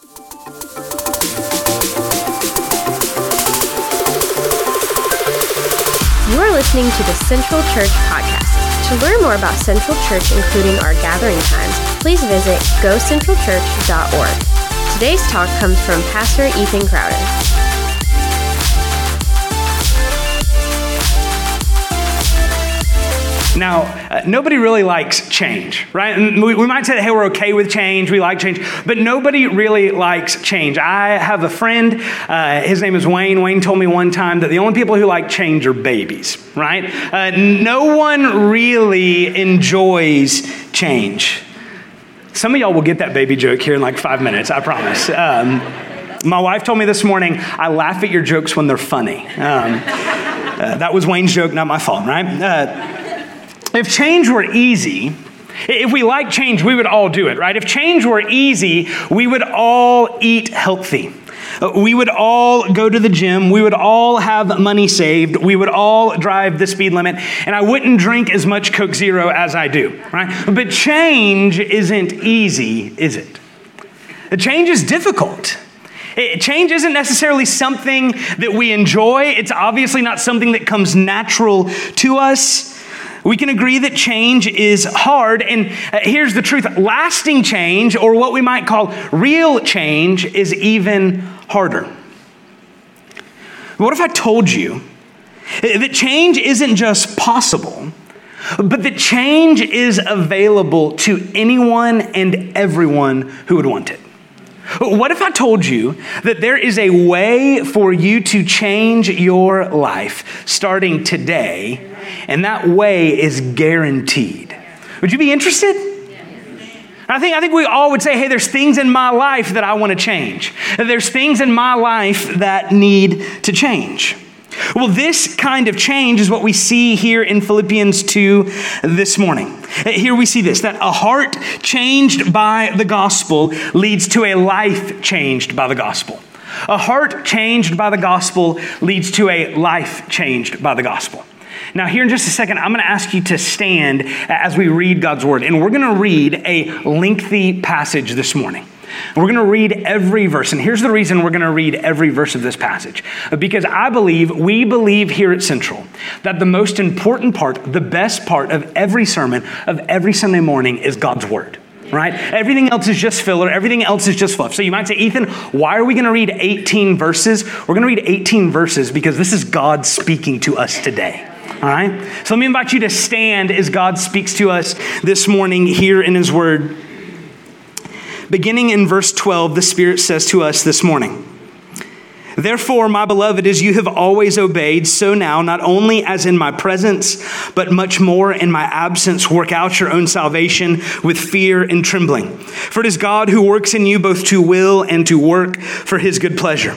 You are listening to the Central Church Podcast. To learn more about Central Church, including our gathering times, please visit gocentralchurch.org. Today's talk comes from Pastor Ethan Crowder. Now, uh, nobody really likes change, right? We, we might say that, hey, we're okay with change, we like change, but nobody really likes change. I have a friend, uh, his name is Wayne. Wayne told me one time that the only people who like change are babies, right? Uh, no one really enjoys change. Some of y'all will get that baby joke here in like five minutes, I promise. Um, my wife told me this morning, I laugh at your jokes when they're funny. Um, uh, that was Wayne's joke, not my fault, right? If change were easy, if we like change, we would all do it, right? If change were easy, we would all eat healthy. We would all go to the gym. We would all have money saved. We would all drive the speed limit. And I wouldn't drink as much Coke Zero as I do, right? But change isn't easy, is it? Change is difficult. It, change isn't necessarily something that we enjoy. It's obviously not something that comes natural to us. We can agree that change is hard. And uh, here's the truth lasting change, or what we might call real change, is even harder. What if I told you that change isn't just possible, but that change is available to anyone and everyone who would want it? What if I told you that there is a way for you to change your life starting today, and that way is guaranteed? Would you be interested? I think, I think we all would say, hey, there's things in my life that I want to change. There's things in my life that need to change. Well, this kind of change is what we see here in Philippians 2 this morning. Eh, here we see this that a heart changed by the gospel leads to a life changed by the gospel. A heart changed by the gospel leads to a life changed by the gospel. Now, here in just a second, I'm going to ask you to stand as we read God's word. And we're going to read a lengthy passage this morning. We're going to read every verse. And here's the reason we're going to read every verse of this passage. Because I believe, we believe here at Central, that the most important part, the best part of every sermon, of every Sunday morning is God's Word right? Everything else is just filler. Everything else is just fluff. So you might say, Ethan, why are we going to read 18 verses? We're going to read 18 verses because this is God speaking to us today. All right? So let me invite you to stand as God speaks to us this morning here in His Word. Beginning in verse 12, the Spirit says to us this morning Therefore, my beloved, as you have always obeyed, so now, not only as in my presence, but much more in my absence, work out your own salvation with fear and trembling. For it is God who works in you both to will and to work for his good pleasure.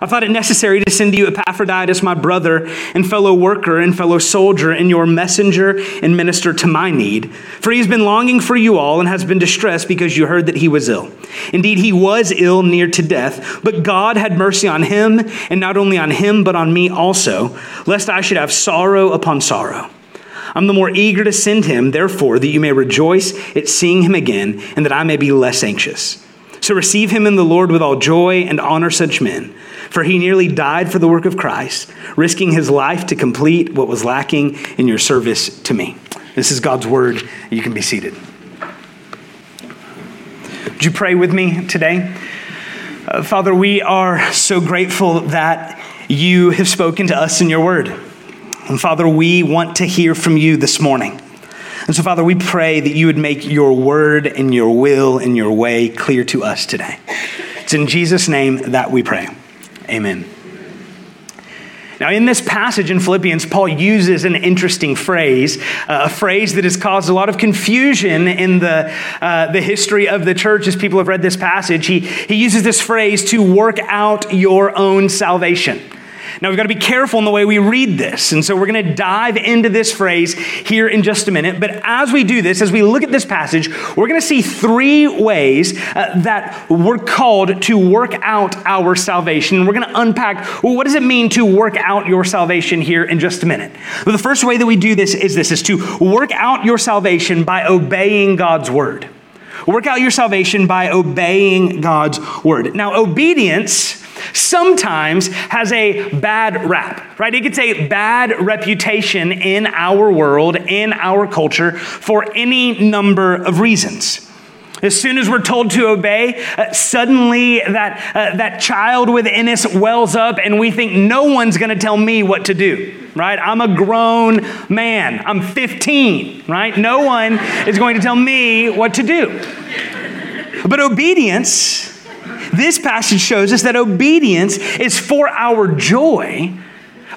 I thought it necessary to send you Epaphroditus, my brother and fellow worker and fellow soldier, and your messenger and minister to my need. For he has been longing for you all and has been distressed because you heard that he was ill. Indeed, he was ill near to death, but God had mercy on him, and not only on him, but on me also, lest I should have sorrow upon sorrow. I'm the more eager to send him, therefore, that you may rejoice at seeing him again, and that I may be less anxious. So receive him in the Lord with all joy and honor such men for he nearly died for the work of Christ, risking his life to complete what was lacking in your service to me. This is God's word. You can be seated. Would you pray with me today? Uh, Father, we are so grateful that you have spoken to us in your word. And Father, we want to hear from you this morning. And so, Father, we pray that you would make your word and your will and your way clear to us today. It's in Jesus' name that we pray. Amen. Now, in this passage in Philippians, Paul uses an interesting phrase, uh, a phrase that has caused a lot of confusion in the, uh, the history of the church as people have read this passage. He, he uses this phrase to work out your own salvation. Now, we've got to be careful in the way we read this. And so we're going to dive into this phrase here in just a minute. But as we do this, as we look at this passage, we're going to see three ways uh, that we're called to work out our salvation. We're going to unpack well, what does it mean to work out your salvation here in just a minute. Well, the first way that we do this is this is to work out your salvation by obeying God's word. Work out your salvation by obeying God's word. Now, obedience sometimes has a bad rap, right? It gets a bad reputation in our world, in our culture, for any number of reasons. As soon as we're told to obey, uh, suddenly that, uh, that child within us wells up, and we think no one's going to tell me what to do, right? I'm a grown man. I'm 15, right? No one is going to tell me what to do. But obedience this passage shows us that obedience is for our joy.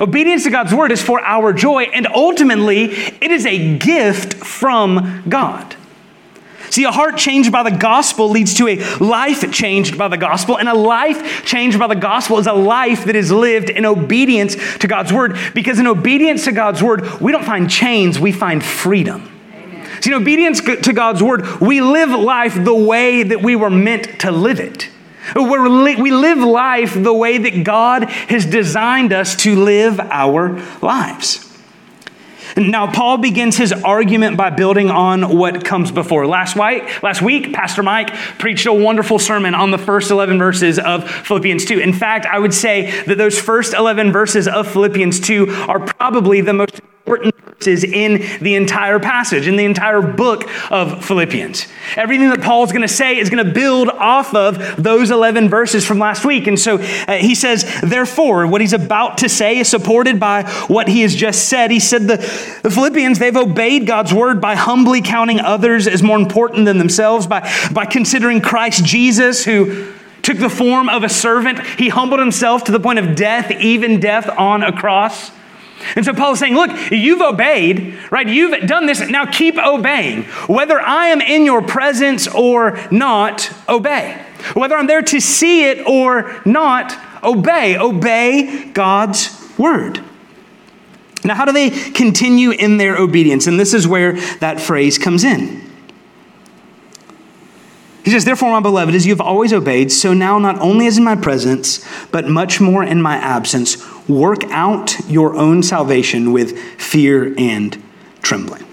Obedience to God's word is for our joy, and ultimately, it is a gift from God. See, a heart changed by the gospel leads to a life changed by the gospel, and a life changed by the gospel is a life that is lived in obedience to God's word. Because in obedience to God's word, we don't find chains, we find freedom. See, in obedience to God's word, we live life the way that we were meant to live it. We live life the way that God has designed us to live our lives. Now, Paul begins his argument by building on what comes before. Last, week, last week, Pastor Mike preached a wonderful sermon on the first 11 verses of Philippians 2. In fact, I would say that those first 11 verses of Philippians 2 are probably the most important verses in the entire passage, in the entire book of Philippians. Everything that Paul's going to say is going to build off of those 11 verses from last week. And so uh, he says, therefore, what he's about to say is supported by what he has just said. He said the, the Philippians, they've obeyed God's word by humbly counting others as more important than themselves, by, by considering Christ Jesus, who took the form of a servant. He humbled himself to the point of death, even death on a cross. And so Paul is saying, look, you've obeyed, right? You've done this. Now keep obeying. Whether I am in your presence or not, obey. Whether I'm there to see it or not, obey. Obey God's word. Now, how do they continue in their obedience? And this is where that phrase comes in. He says, Therefore, my beloved, as you have always obeyed, so now not only as in my presence, but much more in my absence, work out your own salvation with fear and trembling.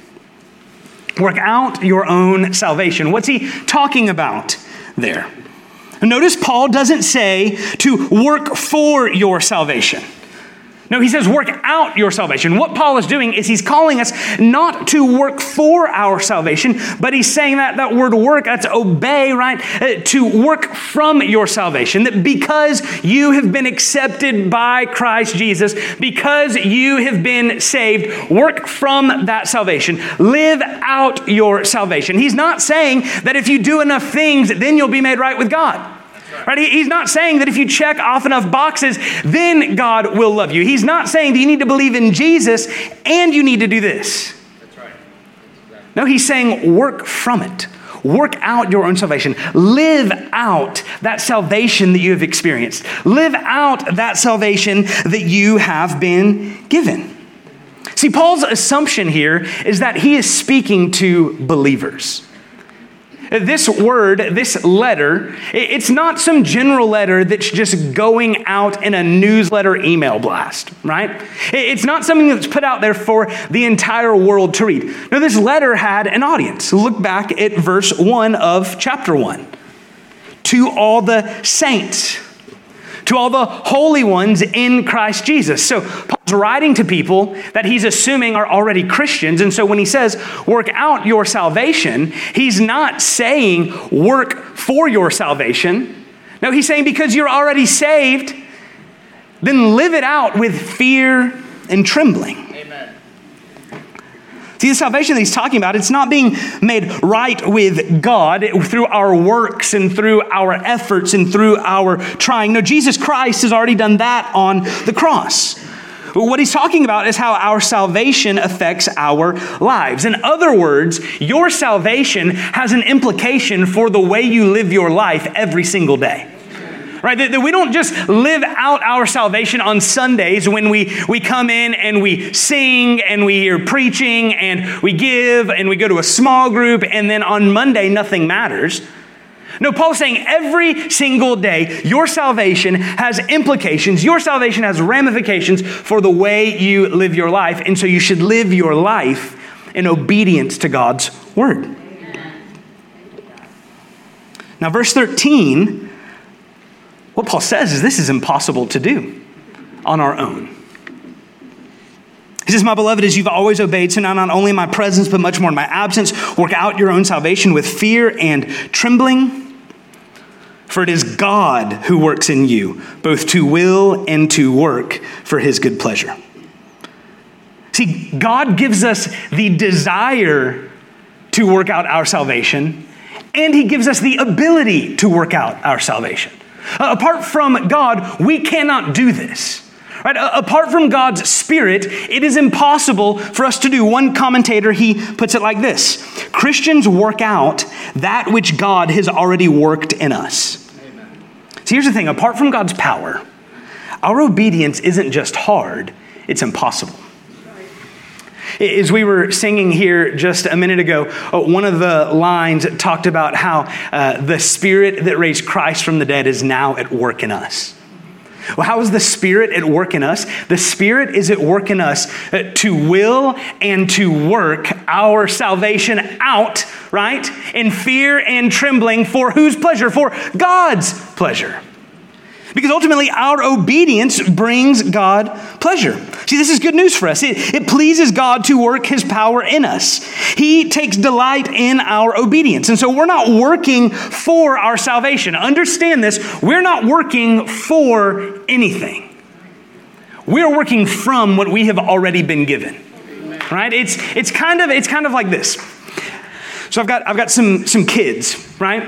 Work out your own salvation. What's he talking about there? Notice Paul doesn't say to work for your salvation. No, he says, work out your salvation. What Paul is doing is he's calling us not to work for our salvation, but he's saying that that word work, that's obey, right? Uh, to work from your salvation. That because you have been accepted by Christ Jesus, because you have been saved, work from that salvation. Live out your salvation. He's not saying that if you do enough things, then you'll be made right with God. Right? He's not saying that if you check off enough boxes, then God will love you. He's not saying that you need to believe in Jesus and you need to do this. That's right. No, he's saying work from it. Work out your own salvation. Live out that salvation that you have experienced. Live out that salvation that you have been given. See, Paul's assumption here is that he is speaking to believers. This word, this letter, it's not some general letter that's just going out in a newsletter email blast, right? It's not something that's put out there for the entire world to read. No, this letter had an audience. Look back at verse 1 of chapter 1. To all the saints to all the holy ones in Christ Jesus. So Paul's writing to people that he's assuming are already Christians. And so when he says, work out your salvation, he's not saying work for your salvation. No, he's saying because you're already saved, then live it out with fear and trembling. See, the salvation that he's talking about, it's not being made right with God through our works and through our efforts and through our trying. No, Jesus Christ has already done that on the cross. But What he's talking about is how our salvation affects our lives. In other words, your salvation has an implication for the way you live your life every single day right? That, that, we don't just live out our salvation on Sundays when we, we come in and we sing and we hear preaching and we give and we go to a small group and then on Monday nothing matters. No, Paul's saying every single day, your salvation has implications, your salvation has ramifications for the way you live your life. And so you should live your life in obedience to God's word. Now, verse 13, what Paul says is this is impossible to do on our own. He says, My beloved, as you've always obeyed, so now not only in my presence, but much more in my absence, work out your own salvation with fear and trembling. For it is God who works in you, both to will and to work for his good pleasure. See, God gives us the desire to work out our salvation, and he gives us the ability to work out our salvation. Uh, apart from God, we cannot do this. Right? Uh, apart from God's Spirit, it is impossible for us to do. One commentator, he puts it like this Christians work out that which God has already worked in us. Amen. See, here's the thing apart from God's power, our obedience isn't just hard, it's impossible. As we were singing here just a minute ago, uh, one of the lines talked about how uh, the Spirit that raised Christ from the dead is now at work in us. Well, how is the Spirit at work in us? The Spirit is at work in us uh, to will and to work our salvation out, right? In fear and trembling for whose pleasure? For God's pleasure. Because ultimately, our obedience brings God pleasure. See, this is good news for us. It, it pleases God to work his power in us. He takes delight in our obedience. And so we're not working for our salvation. Understand this we're not working for anything, we're working from what we have already been given. Right? It's, it's, kind of, it's kind of like this. So I've got, I've got some, some kids, right?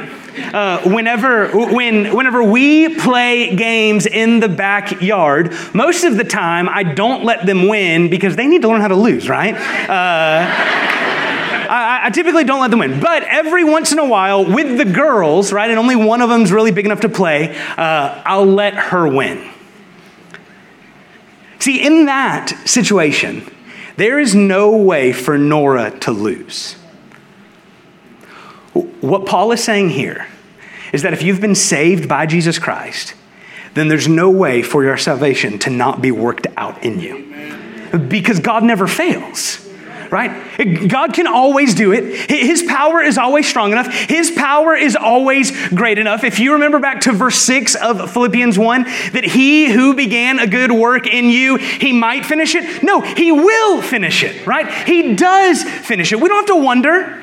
uh, whenever, when, whenever we play games in the backyard, most of the time I don't let them win because they need to learn how to lose, right? Uh, I, I, typically don't let them win. But every once in a while, with the girls, right, and only one of them's really big enough to play, uh, I'll let her win. See, in that situation, there is no way for Nora to lose. What Paul is saying here is that if you've been saved by Jesus Christ, then there's no way for your salvation to not be worked out in you. Because God never fails right? God can always do it. His power is always strong enough. His power is always great enough. If you remember back to verse 6 of Philippians 1, that he who began a good work in you, he might finish it. No, he will finish it, right? He does finish it. We don't have to wonder.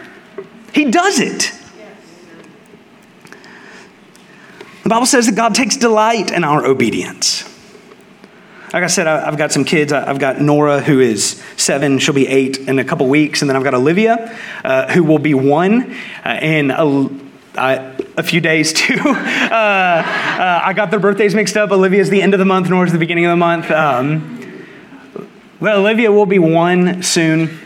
He does it. The Bible says that God takes delight in our obedience. Like I said, I've got some kids. I've got Nora, who is seven. She'll be eight in a couple weeks. And then I've got Olivia, uh, who will be one uh, in a, a few days, too. uh, uh, I got their birthdays mixed up. Olivia's the end of the month, Nora's the beginning of the month. Um, well, Olivia will be one soon.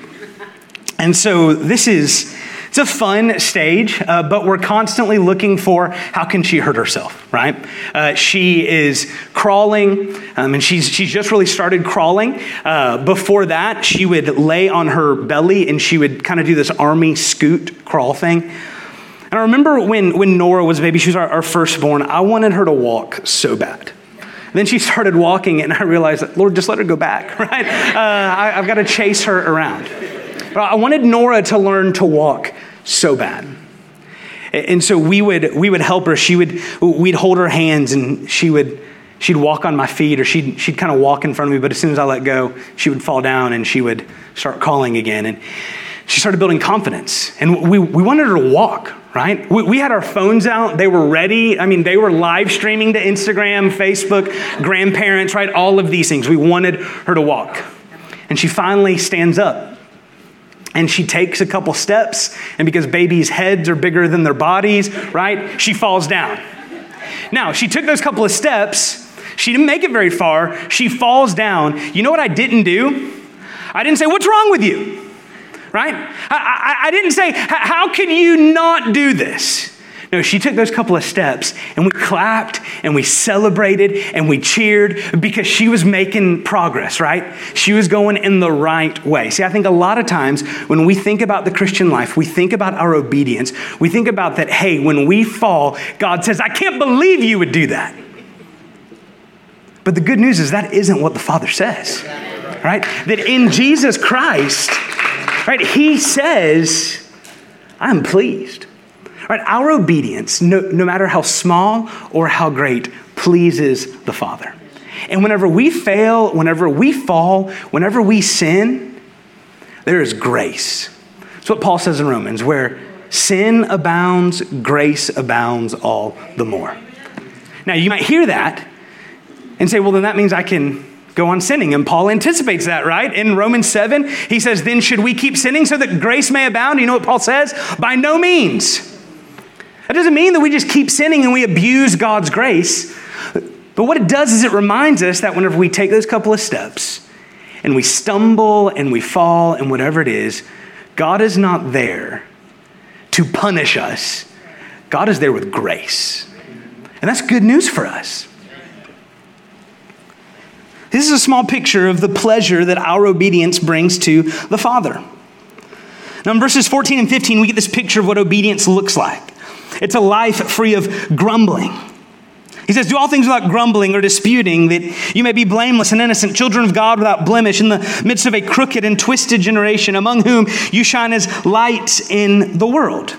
And so this is it's a fun stage, uh, but we're constantly looking for how can she hurt herself, right? Uh, she is crawling, um, and she's, she's just really started crawling. Uh, before that, she would lay on her belly and she would kind of do this army scoot crawl thing. And I remember when, when Nora was a baby, she was our, our firstborn, I wanted her to walk so bad. then she started walking, and I realized, Lord, just let her go back, right? Uh, I, I've got to chase her around. I wanted Nora to learn to walk so bad. And so we would, we would help her. She would, we'd hold her hands and she would, she'd walk on my feet or she'd, she'd kind of walk in front of me. But as soon as I let go, she would fall down and she would start calling again. And she started building confidence. And we, we wanted her to walk, right? We, we, had our phones out. They were ready. I mean, they were live streaming to Instagram, Facebook, grandparents, right? All of these things. We wanted her to walk. And she finally stands up and she takes a couple steps. And because babies' heads are bigger than their bodies, right? She falls down. Now, she took those couple of steps. She didn't make it very far. She falls down. You know what I didn't do? I didn't say, What's wrong with you? right? I, I, I didn't say, How can you not do this? No, she took those couple of steps and we clapped and we celebrated and we cheered because she was making progress, right? She was going in the right way. See, I think a lot of times when we think about the Christian life, we think about our obedience. We think about that, hey, when we fall, God says, I can't believe you would do that. But the good news is that isn't what the Father says, right? That in Jesus Christ, Right? He says, I'm pleased. Right? Our obedience, no, no matter how small or how great, pleases the Father. And whenever we fail, whenever we fall, whenever we sin, there is grace. That's what Paul says in Romans, where sin abounds, grace abounds all the more. Now, you might hear that and say, well, then that means I can go on sinning. And Paul anticipates that, right? In Romans 7, he says, Then should we keep sinning so that grace may abound? You know what Paul says? By no means. That doesn't mean that we just keep sinning and we abuse God's grace. But what it does is it reminds us that whenever we take those couple of steps and we stumble and we fall and whatever it is, God is not there to punish us. God is there with grace. And that's good news for us. This is a small picture of the pleasure that our obedience brings to the Father. Now, in verses 14 and 15, we get this picture of what obedience looks like it's a life free of grumbling. He says, Do all things without grumbling or disputing, that you may be blameless and innocent, children of God without blemish, in the midst of a crooked and twisted generation, among whom you shine as lights in the world.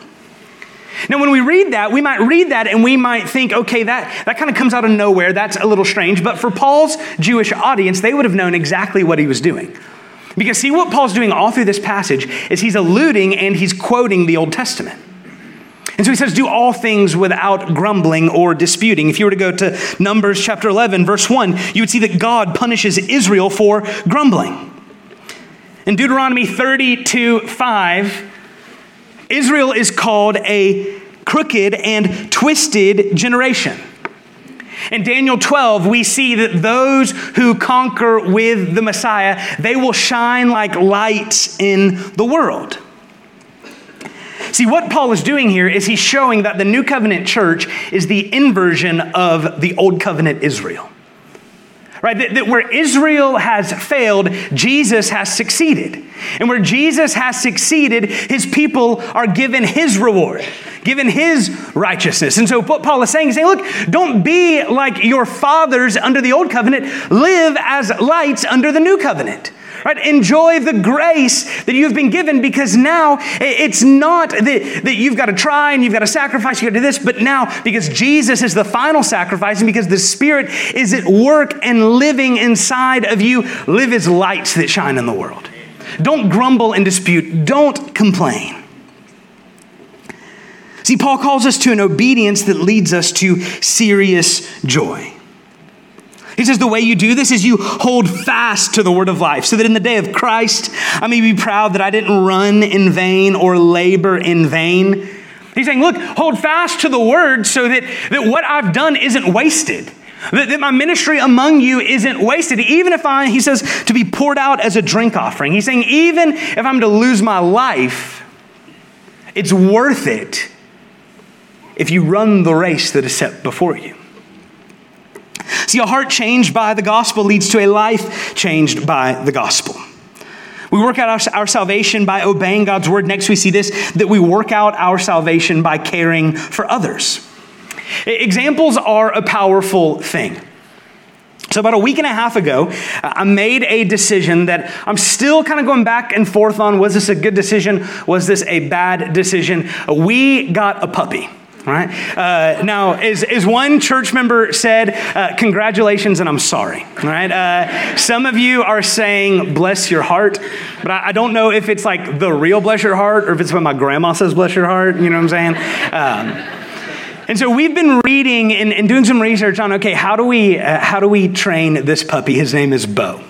Now, when we read that, we might read that and we might think, okay, that, that kind of comes out of nowhere. That's a little strange. But for Paul's Jewish audience, they would have known exactly what he was doing. Because, see, what Paul's doing all through this passage is he's alluding and he's quoting the Old Testament. And so he says, Do all things without grumbling or disputing. If you were to go to Numbers chapter 11, verse 1, you would see that God punishes Israel for grumbling. In Deuteronomy 32 5, Israel is called a crooked and twisted generation. In Daniel 12, we see that those who conquer with the Messiah, they will shine like lights in the world. See, what Paul is doing here is he's showing that the new covenant church is the inversion of the old covenant Israel. Right? That, that where Israel has failed, Jesus has succeeded. And where Jesus has succeeded, his people are given his reward, given his righteousness. And so, what Paul is saying is saying, look, don't be like your fathers under the old covenant, live as lights under the new covenant. Right? Enjoy the grace that you've been given because now it's not that, that you've got to try and you've got to sacrifice, you've got to do this, but now because Jesus is the final sacrifice and because the Spirit is at work and living inside of you, live as lights that shine in the world. Don't grumble and dispute, don't complain. See, Paul calls us to an obedience that leads us to serious joy. He says, The way you do this is you hold fast to the word of life, so that in the day of Christ, I may be proud that I didn't run in vain or labor in vain. He's saying, Look, hold fast to the word so that, that what I've done isn't wasted. That, that my ministry among you isn't wasted. Even if I, he says, to be poured out as a drink offering. He's saying, even if I'm to lose my life, it's worth it if you run the race that is set before you. See, a heart changed by the gospel leads to a life changed by the gospel. We work out our, our, salvation by obeying God's word. Next, we see this that we work out our salvation by caring for others. Examples are a powerful thing. So, about a week and a half ago, I made a decision that I'm still kind of going back and forth on. Was this a good decision? Was this a bad decision? We got a puppy. Right? Uh, now, as, as one church member said, uh, congratulations and I'm sorry. Right? Uh, some of you are saying, bless your heart, but I, I, don't know if it's like the real bless your heart or if it's when my grandma says bless your heart. You know what I'm saying? Um, and so we've been reading and, and, doing some research on okay, how do we uh, how do we train this puppy? His name is Bo.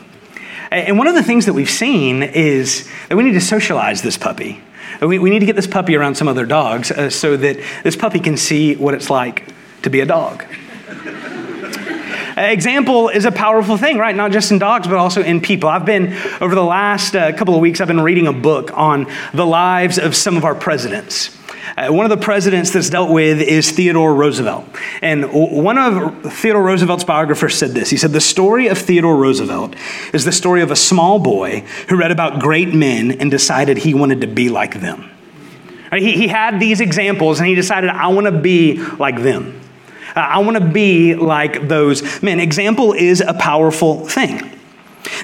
And one of the things that we've seen is that we need to socialize this puppy. We, we need to get this puppy around some other dogs uh, so that this puppy can see what it's like to be a dog. Example is a powerful thing, right? Not just in dogs, but also in people. I've been, over the last uh, couple of weeks, I've been reading a book on the lives of some of our presidents. Uh, one of the presidents that's dealt with is Theodore Roosevelt. And one of Theodore Roosevelt's biographers said this He said, The story of Theodore Roosevelt is the story of a small boy who read about great men and decided he wanted to be like them. He, he had these examples and he decided, I want to be like them. Uh, I want to be like those men. Example is a powerful thing.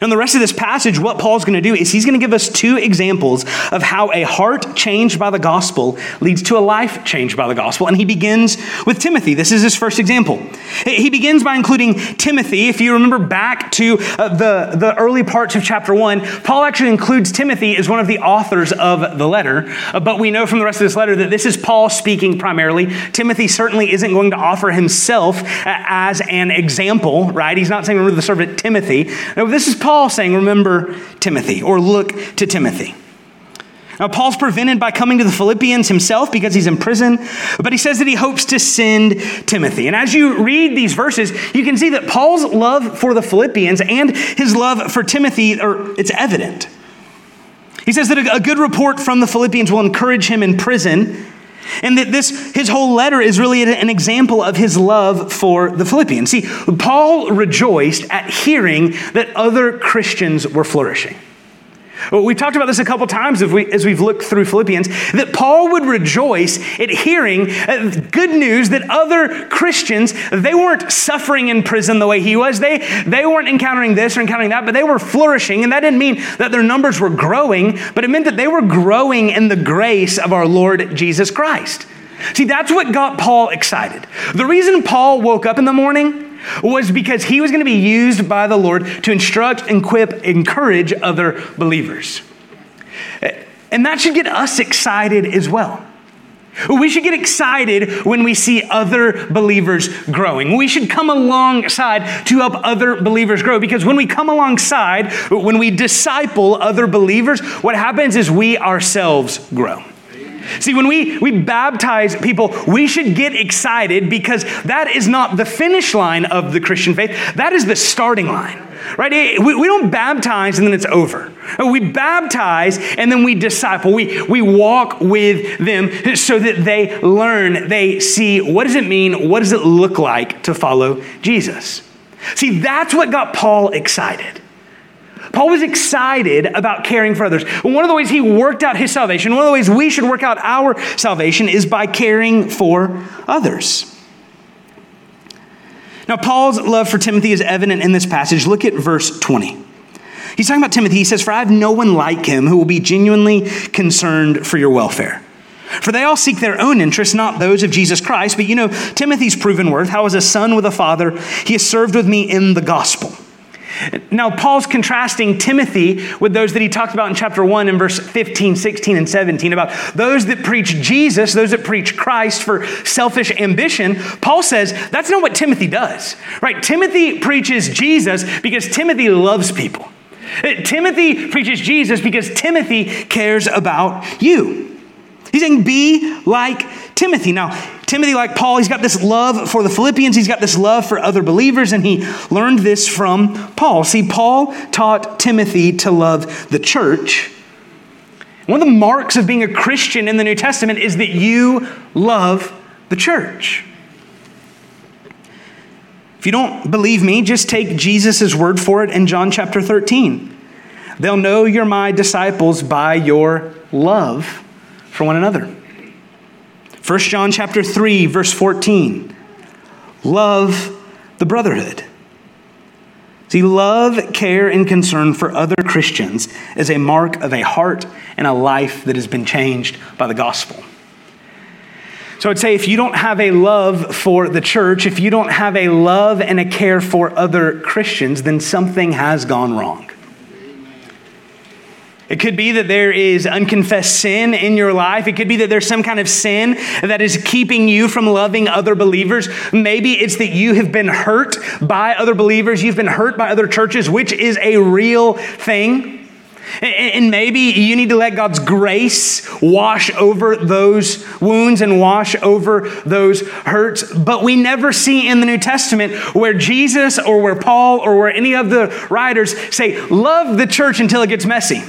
In the rest of this passage, what Paul's going to do is he's going to give us two examples of how a heart changed by the gospel leads to a life changed by the gospel. And he begins with Timothy. This is his first example. He begins by including Timothy. If you remember back to uh, the, the early parts of chapter one, Paul actually includes Timothy as one of the authors of the letter. Uh, but we know from the rest of this letter that this is Paul speaking primarily. Timothy certainly isn't going to offer himself uh, as an example, right? He's not saying, remember the servant Timothy. No, this is Paul saying, remember Timothy, or look to Timothy. Now, Paul's prevented by coming to the Philippians himself because he's in prison, but he says that he hopes to send Timothy. And as you read these verses, you can see that Paul's love for the Philippians and his love for Timothy are it's evident. He says that a good report from the Philippians will encourage him in prison, and that this, his whole letter is really an example of his love for the Philippians. See, Paul rejoiced at hearing that other Christians were flourishing. We talked about this a couple times as, we, as we've looked through Philippians, that Paul would rejoice at hearing uh, good news that other Christians, they weren't suffering in prison the way he was. They, they weren't encountering this or encountering that, but they were flourishing. And that didn't mean that their numbers were growing, but it meant that they were growing in the grace of our Lord Jesus Christ. See, that's what got Paul excited. The reason Paul woke up in the morning was because he was going to be used by the Lord to instruct, equip, encourage other believers. And that should get us excited as well. We should get excited when we see other believers growing. We should come alongside to help other believers grow because when we come alongside, when we disciple other believers, what happens is we ourselves grow. See, when we, we baptize people, we should get excited because that is not the finish line of the Christian faith, that is the starting line. Right? Eh, we, we don't baptize and then it's over. We baptize and then we disciple. We, we walk with them so that they learn, they see what does it mean, what does it look like to follow Jesus. See, that's what got Paul excited. Paul was excited about caring for others. One of the ways he worked out his salvation, one of the ways we should work out our salvation is by caring for others. Now, Paul's love for Timothy is evident in this passage. Look at verse 20. He's talking about Timothy. He says, For I have no one like him who will be genuinely concerned for your welfare. For they all seek their own interests, not those of Jesus Christ. But you know Timothy's proven worth, how as a son with a father, he has served with me in the gospel. Now, Paul's contrasting Timothy with those that he talked about in chapter 1 in verse 15, 16, and 17 about those that preach Jesus, those that preach Christ for selfish ambition. Paul says that's not what Timothy does, right? Timothy preaches Jesus because Timothy loves people. Uh, Timothy preaches Jesus because Timothy cares about you. He's saying, be like Timothy. Now, Timothy, like Paul, he's got this love for the Philippians, he's got this love for other believers, and he learned this from Paul. See, Paul taught Timothy to love the church. One of the marks of being a Christian in the New Testament is that you love the church. If you don't believe me, just take Jesus' word for it in John chapter 13. They'll know you're my disciples by your love for one another. 1 John chapter 3 verse 14. Love the brotherhood. See, love, care, and concern for other Christians is a mark of a heart and a life that has been changed by the gospel. So I'd say if you don't have a love for the church, if you don't have a love and a care for other Christians, then something has gone wrong. It could be that there is unconfessed sin in your life. It could be that there's some kind of sin that is keeping you from loving other believers. Maybe it's that you have been hurt by other believers. You've been hurt by other churches, which is a real thing. And maybe you need to let God's grace wash over those wounds and wash over those hurts. But we never see in the New Testament where Jesus or where Paul or where any of the writers say, Love the church until it gets messy.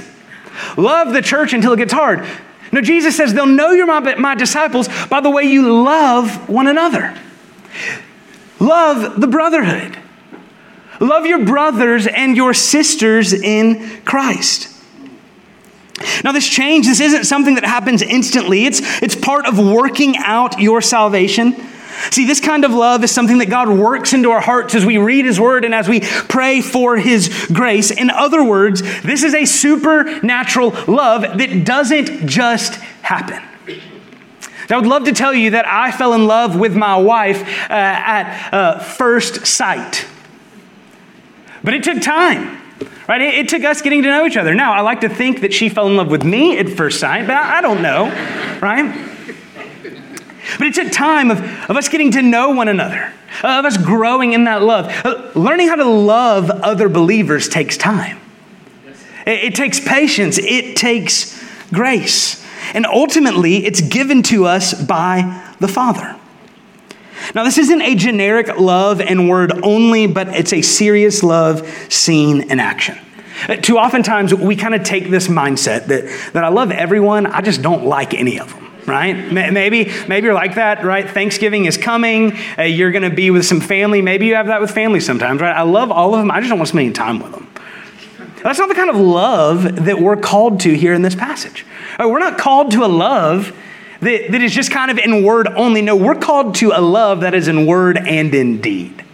Love the church until it gets hard. No, Jesus says they'll know you're my, my disciples by the way you love one another. Love the brotherhood. Love your brothers and your sisters in Christ. Now, this change, this isn't something that happens instantly. It's, it's part of working out your salvation. See, this kind of love is something that God works into our hearts as we read His Word and as we pray for His grace. In other words, this is a supernatural love that doesn't just happen. Now, I would love to tell you that I fell in love with my wife uh, at uh, first sight. But it took time, right? It, it, took us getting to know each other. Now, I like to think that she fell in love with me at first sight, but I, I don't know, right? But it took time of, of us getting to know one another, of us growing in that love. Uh, learning how to love other believers takes time, it, it takes patience, it takes grace. And ultimately, it's given to us by the Father. Now, this isn't a generic love and word only, but it's a serious love seen in action. Uh, too oftentimes, we kind of take this mindset that, that I love everyone, I just don't like any of them right? Maybe, maybe you're like that, right? Thanksgiving is coming. Uh, you're going to be with some family. Maybe you have that with family sometimes, right? I love all of them. I just don't want to spend any time with them. That's not the kind of love that we're called to here in this passage. Uh, we're not called to a love that, that is just kind of in word only. No, we're called to a love that is in word and in deed.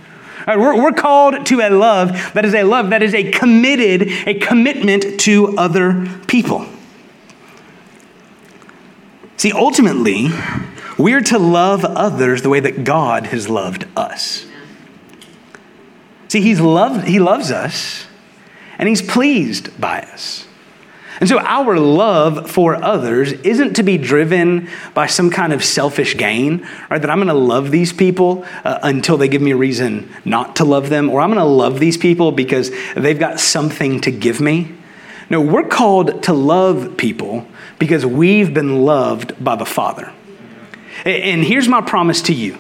Right, we're, we're called to a love that is a love that is a committed, a commitment to other people. See, ultimately, we're to love others the way that God has loved us. See, he's loved, He loves us and He's pleased by us. And so our love for others isn't to be driven by some kind of selfish gain, right? That I'm going to love these people uh, until they give me a reason not to love them, or I'm going to love these people because they've got something to give me. No, we're called to love people because we've been loved by the Father. And here's my promise to you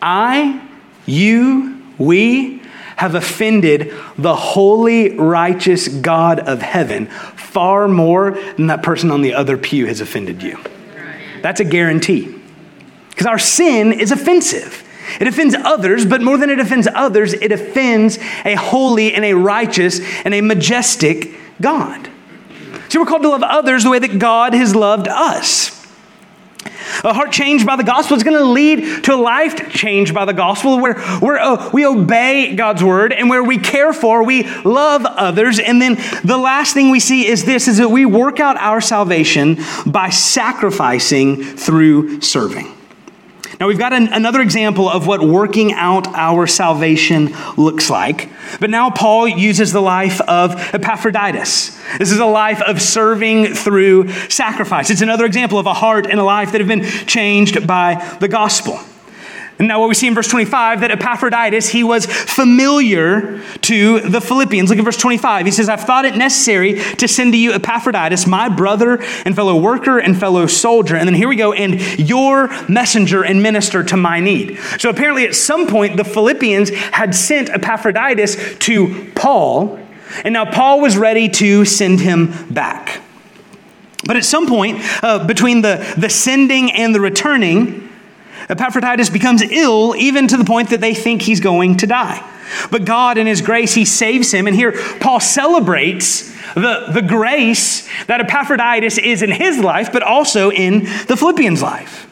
I, you, we have offended the holy, righteous God of heaven far more than that person on the other pew has offended you. That's a guarantee. Because our sin is offensive. It offends others, but more than it offends others, it offends a holy and a righteous and a majestic God. See, we're called to love others the way that God has loved us. A heart changed by the gospel is going to lead to a life changed by the gospel where, where uh, we obey God's word and where we care for, we love others. And then the last thing we see is this is that we work out our salvation by sacrificing through serving. Now, we've got an, another example of what working out our salvation looks like. But now Paul uses the life of Epaphroditus. This is a life of serving through sacrifice. It's another example of a heart and a life that have been changed by the gospel. And now, what we see in verse 25, that Epaphroditus, he was familiar to the Philippians. Look at verse 25. He says, I've thought it necessary to send to you Epaphroditus, my brother and fellow worker and fellow soldier. And then here we go, and your messenger and minister to my need. So apparently, at some point, the Philippians had sent Epaphroditus to Paul, and now Paul was ready to send him back. But at some point, uh, between the, the sending and the returning, Epaphroditus becomes ill, even to the point that they think he's going to die. But God, in His grace, He saves him. And here, Paul celebrates the, the grace that Epaphroditus is in his life, but also in the Philippians' life.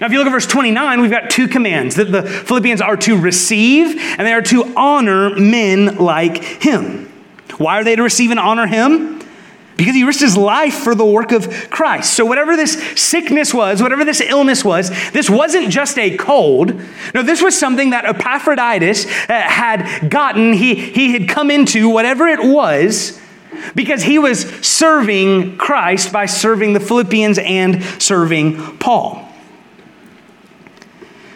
Now, if you look at verse 29, we've got two commands that the Philippians are to receive and they are to honor men like him. Why are they to receive and honor him? Because he risked his life for the work of Christ. So, whatever this sickness was, whatever this illness was, this wasn't just a cold. No, this was something that Epaphroditus uh, had gotten. He, he had come into, whatever it was, because he was serving Christ by serving the Philippians and serving Paul.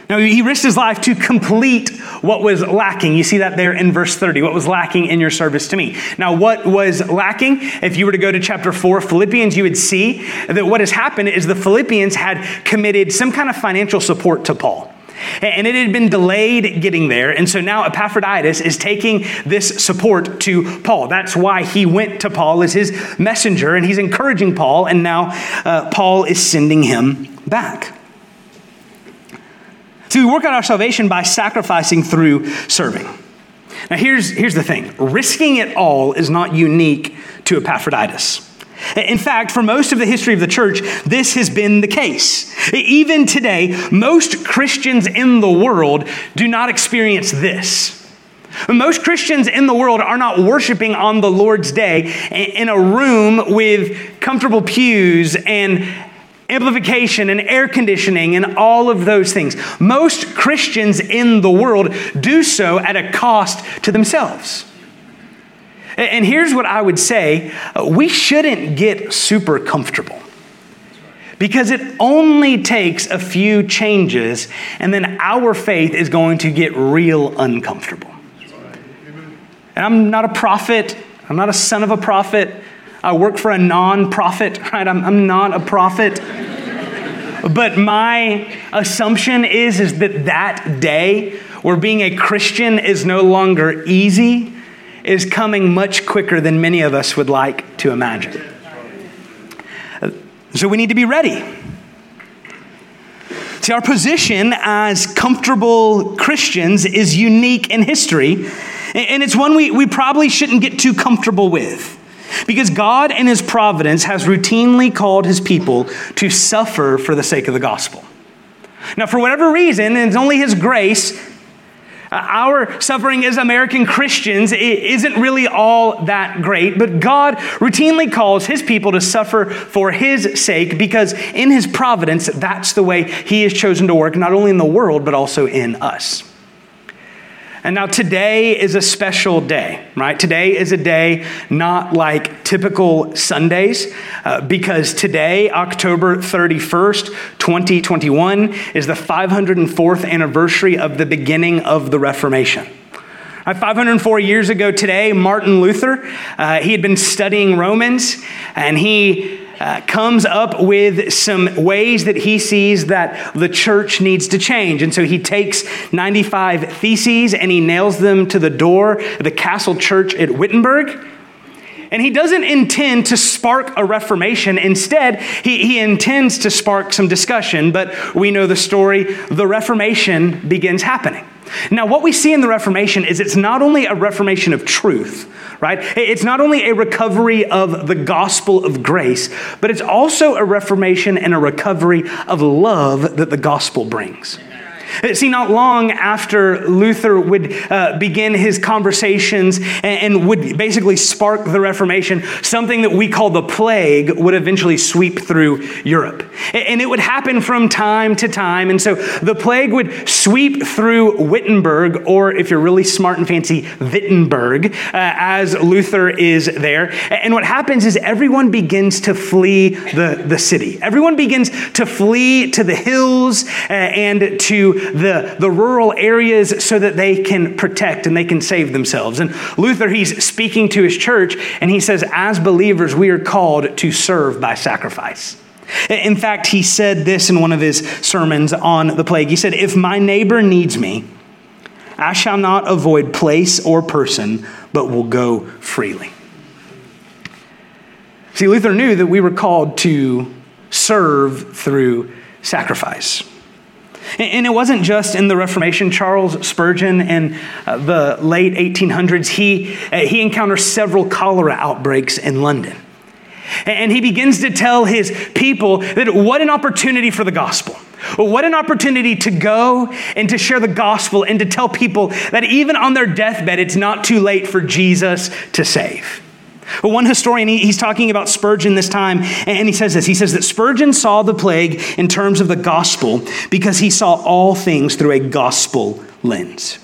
Now, he risked his life to complete what was lacking. You see that there in verse 30. What was lacking in your service to me? Now, what was lacking? If you were to go to chapter 4 Philippians, you would see that what has happened is the Philippians had committed some kind of financial support to Paul. And it had been delayed getting there. And so now Epaphroditus is taking this support to Paul. That's why he went to Paul as his messenger, and he's encouraging Paul, and now uh, Paul is sending him back. So we work out our salvation by sacrificing through serving. Now, here's, here's the thing risking it all is not unique to Epaphroditus. In fact, for most of the history of the church, this has been the case. Even today, most Christians in the world do not experience this. Most Christians in the world are not worshiping on the Lord's day in a room with comfortable pews and amplification and air conditioning and all of those things. Most Christians in the world do so at a cost to themselves. And here's what I would say uh, we shouldn't get super comfortable because it only takes a few changes, and then our faith is going to get real uncomfortable. And I'm not a prophet, I'm not a son of a prophet. I work for a non-profit, right? I'm, I'm not a prophet. but my assumption is, is that that day where being a Christian is no longer easy is coming much quicker than many of us would like to imagine. So we need to be ready. See, our position as comfortable Christians is unique in history, and it's one we, we probably shouldn't get too comfortable with. Because God, in His providence, has routinely called His people to suffer for the sake of the gospel. Now, for whatever reason, and it's only His grace, uh, our suffering as American Christians isn't really all that great, but God routinely calls His people to suffer for His sake because in His providence, that's the way He has chosen to work, not only in the world, but also in us. And now today is a special day, right? Today is a day not like typical Sundays, uh, because today, October 31st, 2021, is the 504th anniversary of the beginning of the Reformation. 504 years ago today, Martin Luther, uh, he had been studying Romans and he uh, comes up with some ways that he sees that the church needs to change. And so he takes 95 theses and he nails them to the door of the castle church at Wittenberg. And he doesn't intend to spark a reformation. Instead, he, he intends to spark some discussion. But we know the story the Reformation begins happening. Now, what we see in the Reformation is it's not only a reformation of truth, right? It's not only a recovery of the gospel of grace, but it's also a reformation and a recovery of love that the gospel brings. See, not long after Luther would uh, begin his conversations and, and, would basically spark the Reformation, something that we call the plague would eventually sweep through Europe. And it would happen from time to time. And so the plague would sweep through Wittenberg, or if you're really smart and fancy, Wittenberg, uh, as Luther is there. And what happens is everyone begins to flee the, the city. Everyone begins to flee to the hills uh, and to the, the rural areas so that they can protect and they can save themselves. And Luther, he's speaking to his church, and he says, as believers, we are called to serve by sacrifice. In fact, he said this in one of his sermons on the plague. He said, If my neighbor needs me, I shall not avoid place or person, but will go freely. See, Luther knew that we were called to serve through sacrifice. And it wasn't just in the Reformation. Charles Spurgeon in uh, the late 1800s, he, uh, he encounters several cholera outbreaks in London. And he begins to tell his people that what an opportunity for the gospel. What an opportunity to go and to share the gospel and to tell people that even on their deathbed, it's not too late for Jesus to save. But one historian, he's talking about Spurgeon this time, and he says this. He says that Spurgeon saw the plague in terms of the gospel because he saw all things through a gospel lens.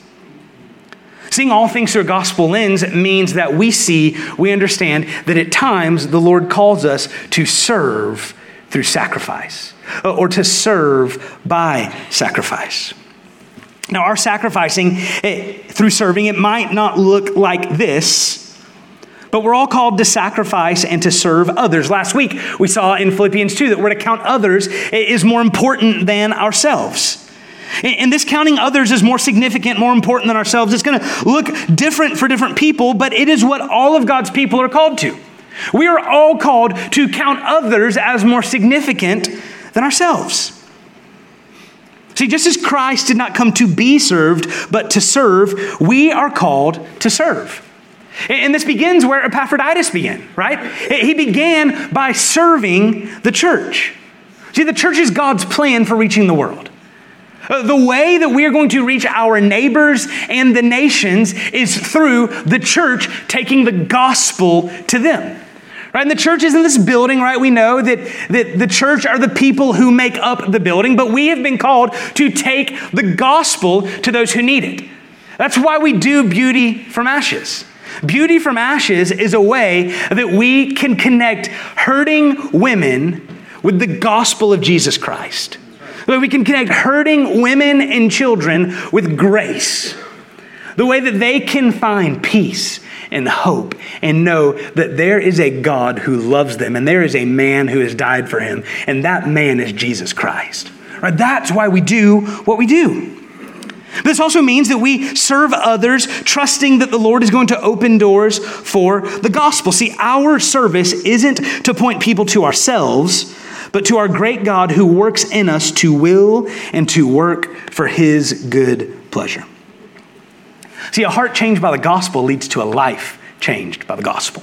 Seeing all things through a gospel lens means that we see, we understand that at times the Lord calls us to serve through sacrifice or to serve by sacrifice. Now, our sacrificing eh, through serving, it might not look like this, but we're all called to sacrifice and to serve others. Last week, we saw in Philippians 2 that we're to count others is more important than ourselves. And this counting others is more significant, more important than ourselves. It's going to look different for different people, but it is what all of God's people are called to. We are all called to count others as more significant than ourselves. See, just as Christ did not come to be served, but to serve, we are called to serve. And this begins where Epaphroditus began, right? He began by serving the church. See, the church is God's plan for reaching the world. Uh, the way that we are going to reach our neighbors and the nations is through the church taking the gospel to them. Right? And the church is in this building, right? We know that, that the church are the people who make up the building, but we have been called to take the gospel to those who need it. That's why we do beauty from ashes. Beauty from ashes is a way that we can connect hurting women with the gospel of Jesus Christ. That we can connect hurting women and children with grace. The way that they can find peace and hope and know that there is a God who loves them and there is a man who has died for him, and that man is Jesus Christ. Right? That's why we do what we do. This also means that we serve others, trusting that the Lord is going to open doors for the gospel. See, our service isn't to point people to ourselves, but to our great God who works in us to will and to work for his good pleasure. See, a heart changed by the gospel leads to a life changed by the gospel.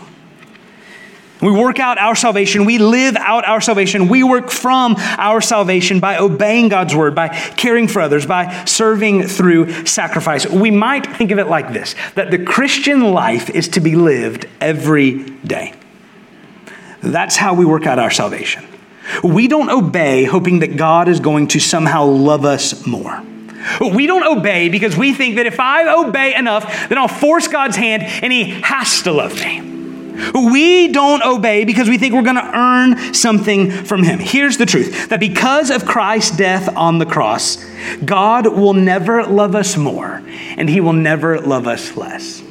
We work out our salvation. We live out our salvation. We work from our salvation by obeying God's word, by caring for others, by serving through sacrifice. We might think of it like this that the Christian life is to be lived every day. That's how we work out our salvation. We don't obey hoping that God is going to somehow love us more. We don't obey because we think that if I obey enough, then I'll force God's hand and He has to love me. We don't obey because we think we're going to earn something from Him. Here's the truth that because of Christ's death on the cross, God will never love us more and He will never love us less.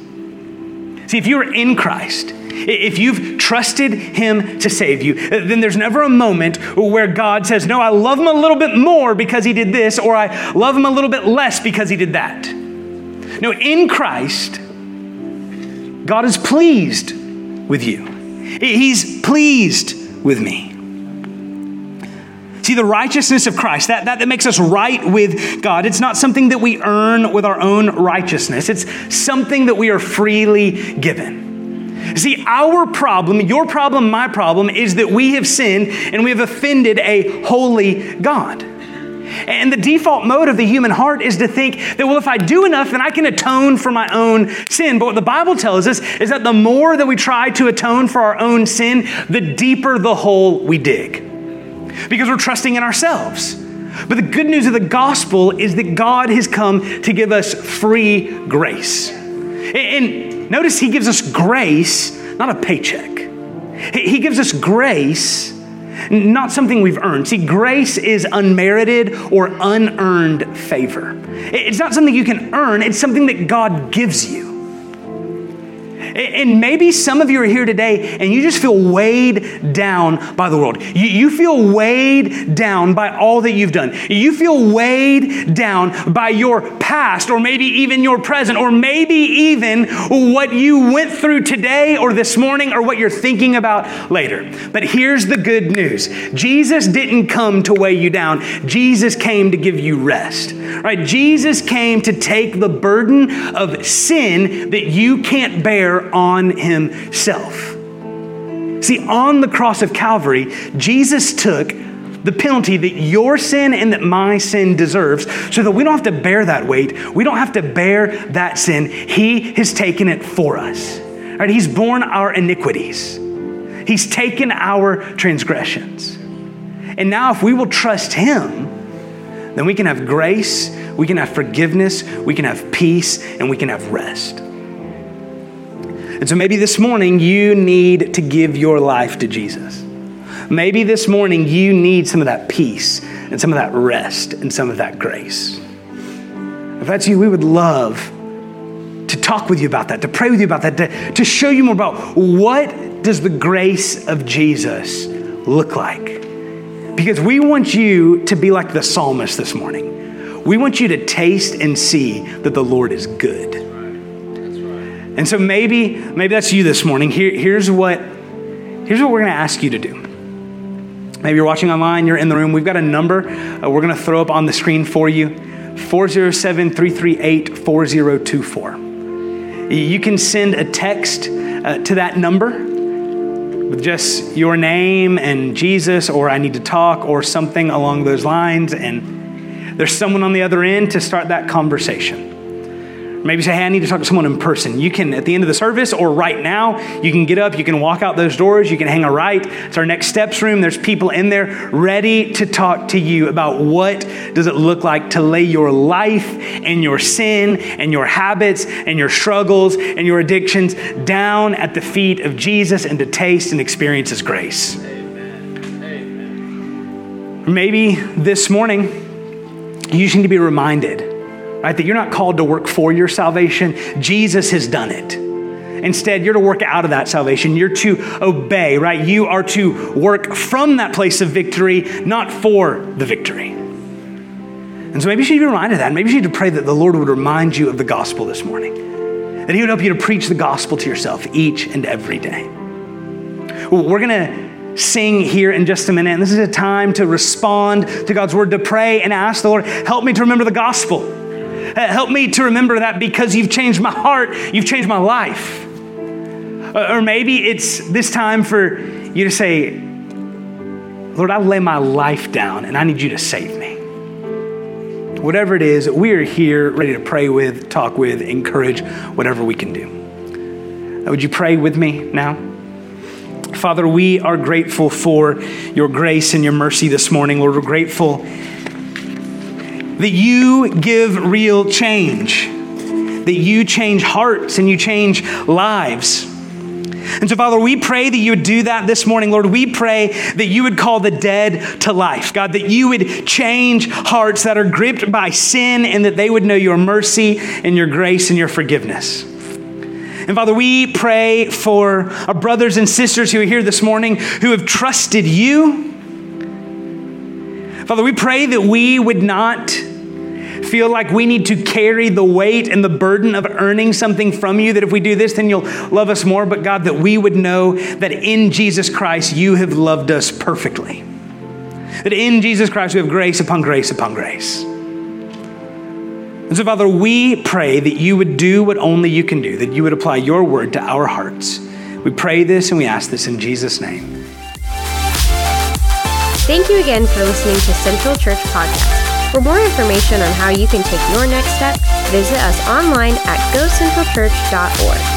See, if you are in Christ, if you've trusted Him to save you, then there's never a moment where God says, No, I love Him a little bit more because He did this, or I love Him a little bit less because He did that. No, in Christ, God is pleased with you, He's pleased with me. See, the righteousness of Christ, that, that, that makes us right with God, it's not something that we earn with our own righteousness. It's something that we are freely given. See, our problem, your problem, my problem, is that we have sinned and we have offended a holy God. And the default mode of the human heart is to think that, well, if I do enough, then I can atone for my own sin. But what the Bible tells us is that the more that we try to atone for our own sin, the deeper the hole we dig. Because we're trusting in ourselves. But the good news of the gospel is that God has come to give us free grace. And Notice he gives us grace, not a paycheck. He gives us grace, not something we've earned. See, grace is unmerited or unearned favor. It's not something you can earn, it's something that God gives you. And maybe some of you are here today and you just feel weighed down by the world. You, feel weighed down by all that you've done. You feel weighed down by your past or maybe even your present or maybe even what you went through today or this morning or what you're thinking about later. But here's the good news Jesus didn't come to weigh you down, Jesus came to give you rest. Right? Jesus came to take the burden of sin that you can't bear on himself. See, on the cross of Calvary, Jesus took the penalty that your sin and that my sin deserves so that we don't have to bear that weight. We don't have to bear that sin. He has taken it for us. Right? He's borne our iniquities. He's taken our transgressions. And now, if we will trust Him, then we can have grace, we can have forgiveness, we can have peace, and we can have rest. And so maybe this morning you need to give your life to Jesus. Maybe this morning you need some of that peace and some of that rest and some of that grace. If that's you, we would love to talk with you about that, to pray with you about that, to, to show you more about what does the grace of Jesus look like. Because we want you to be like the psalmist this morning. We want you to taste and see that the Lord is good. And so maybe, maybe that's you this morning. Here, here's what, here's what we're going to ask you to do. Maybe you're watching online, you're in the room. We've got a number uh, we're going to throw up on the screen for you 407 338 4024. You can send a text uh, to that number with just your name and Jesus, or I need to talk, or something along those lines. And there's someone on the other end to start that conversation. Maybe say, hey, I need to talk to someone in person. You can, at the end of the service or right now, you can get up, you can walk out those doors, you can hang a right. It's our next steps room. There's people in there ready to talk to you about what does it look like to lay your life and your sin and your habits and your struggles and your addictions down at the feet of Jesus and to taste and experience his grace. Amen. Amen. Maybe this morning, you just need to be reminded right? That you're not called to work for your salvation, Jesus has done it. Instead, you're to work out of that salvation. You're to obey, right? You are to work from that place of victory, not for the victory. And so maybe you should be reminded of that. Maybe you to pray that the Lord would remind you of the gospel this morning, that He would help you to preach the gospel to yourself each and every day. We're going to sing here in just a minute, and this is a time to respond to God's word, to pray and ask the Lord, help me to remember the gospel. Uh, help me to remember that because you've changed my heart, you've changed my life. Uh, or maybe it's this time for you to say, Lord, I lay my life down and I need you to save me. Whatever it is, we are here ready to pray with, talk with, encourage, whatever we can do. Uh, would you pray with me now? Father, we are grateful for your grace and your mercy this morning. Lord, we're grateful that you give real change, that you change hearts and you change lives. And so, Father, we pray that you would do that this morning, Lord. We pray that you would call the dead to life, God, that you would change hearts that are gripped by sin and that they would know your mercy and your grace and your forgiveness. And Father, we pray for our brothers and sisters who are here this morning who have trusted you. Father, we pray that we would not feel like we need to carry the weight and the burden of earning something from you, that if we do this, then you'll love us more. But God, that we would know that in Jesus Christ, you have loved us perfectly. That in Jesus Christ, we have grace upon grace upon grace. And so, Father, we pray that you would do what only you can do, that you would apply your word to our hearts. We pray this and we ask this in Jesus' name. Thank you again for listening to Central Church Podcast. For more information on how you can take your next step, visit us online at gocentralchurch.org.